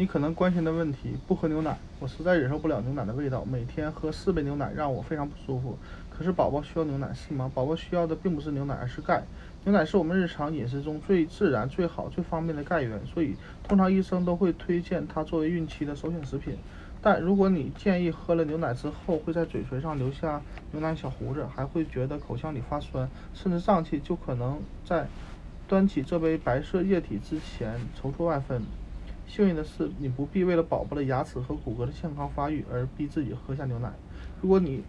你可能关心的问题：不喝牛奶，我实在忍受不了牛奶的味道，每天喝四杯牛奶让我非常不舒服。可是宝宝需要牛奶是吗？宝宝需要的并不是牛奶，而是钙。牛奶是我们日常饮食中最自然、最好、最方便的钙源，所以通常医生都会推荐它作为孕期的首选食品。但如果你建议喝了牛奶之后会在嘴唇上留下牛奶小胡子，还会觉得口腔里发酸，甚至胀气，就可能在端起这杯白色液体之前踌躇万分。幸运的是，你不必为了宝宝的牙齿和骨骼的健康发育而逼自己喝下牛奶。如果你，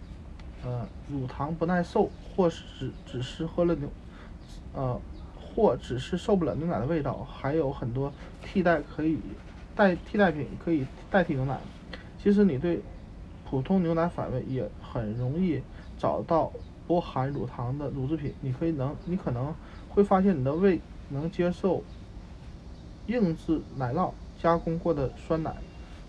呃，乳糖不耐受，或是只只是喝了牛，呃，或只是受不了牛奶的味道，还有很多替代可以代替代品可以代替牛奶。其实你对普通牛奶反胃，也很容易找到不含乳糖的乳制品。你可以能，你可能会发现你的胃能接受硬质奶酪。加工过的酸奶，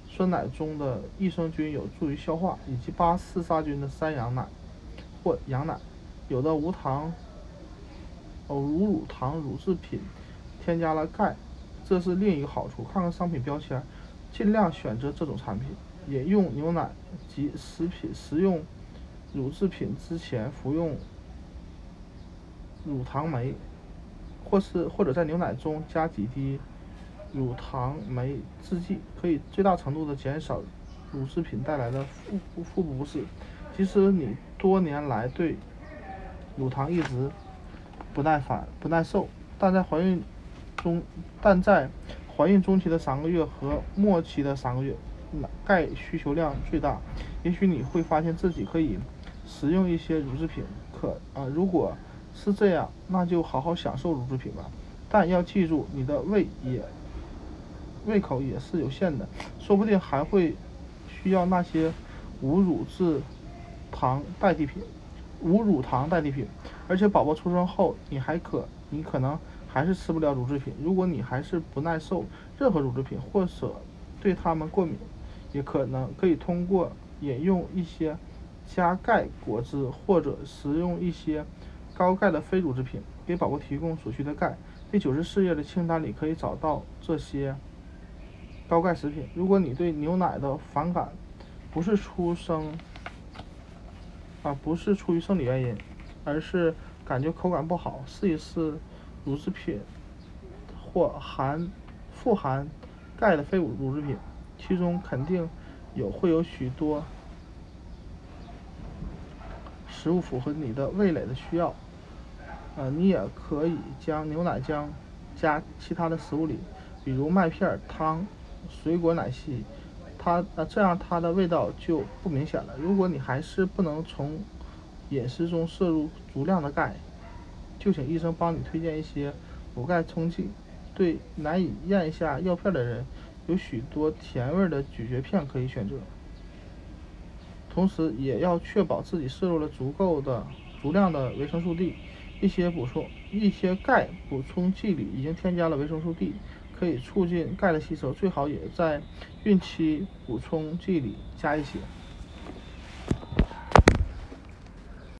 酸奶中的益生菌有助于消化，以及巴氏杀菌的山羊奶或羊奶，有的无糖、哦无乳糖乳制品添加了钙，这是另一个好处。看看商品标签，尽量选择这种产品。饮用牛奶及食品食用乳制品之前服用乳糖酶，或是或者在牛奶中加几滴。乳糖酶制剂可以最大程度的减少乳制品带来的腹腹部不适。即使你多年来对乳糖一直不耐烦、不耐受，但在怀孕中，但在怀孕中期的三个月和末期的三个月，钙需求量最大。也许你会发现自己可以食用一些乳制品。可啊，如果是这样，那就好好享受乳制品吧。但要记住，你的胃也。胃口也是有限的，说不定还会需要那些无乳制糖代替品、无乳糖代替品。而且宝宝出生后，你还可你可能还是吃不了乳制品。如果你还是不耐受任何乳制品，或者对它们过敏，也可能可以通过饮用一些加钙果汁，或者食用一些高钙的非乳制品，给宝宝提供所需的钙。第九十四页的清单里可以找到这些。高钙食品。如果你对牛奶的反感不是出生啊，不是出于生理原因，而是感觉口感不好，试一试乳制品或含富含钙的非乳乳制品，其中肯定有会有许多食物符合你的味蕾的需要。呃，你也可以将牛奶浆加其他的食物里，比如麦片、汤。水果奶昔，它那这样它的味道就不明显了。如果你还是不能从饮食中摄入足量的钙，就请医生帮你推荐一些补钙冲剂。对难以咽下药片的人，有许多甜味的咀嚼片可以选择。同时也要确保自己摄入了足够的、足量的维生素 D。一些补充一些钙补充剂里已经添加了维生素 D。可以促进钙的吸收，最好也在孕期补充剂里加一些。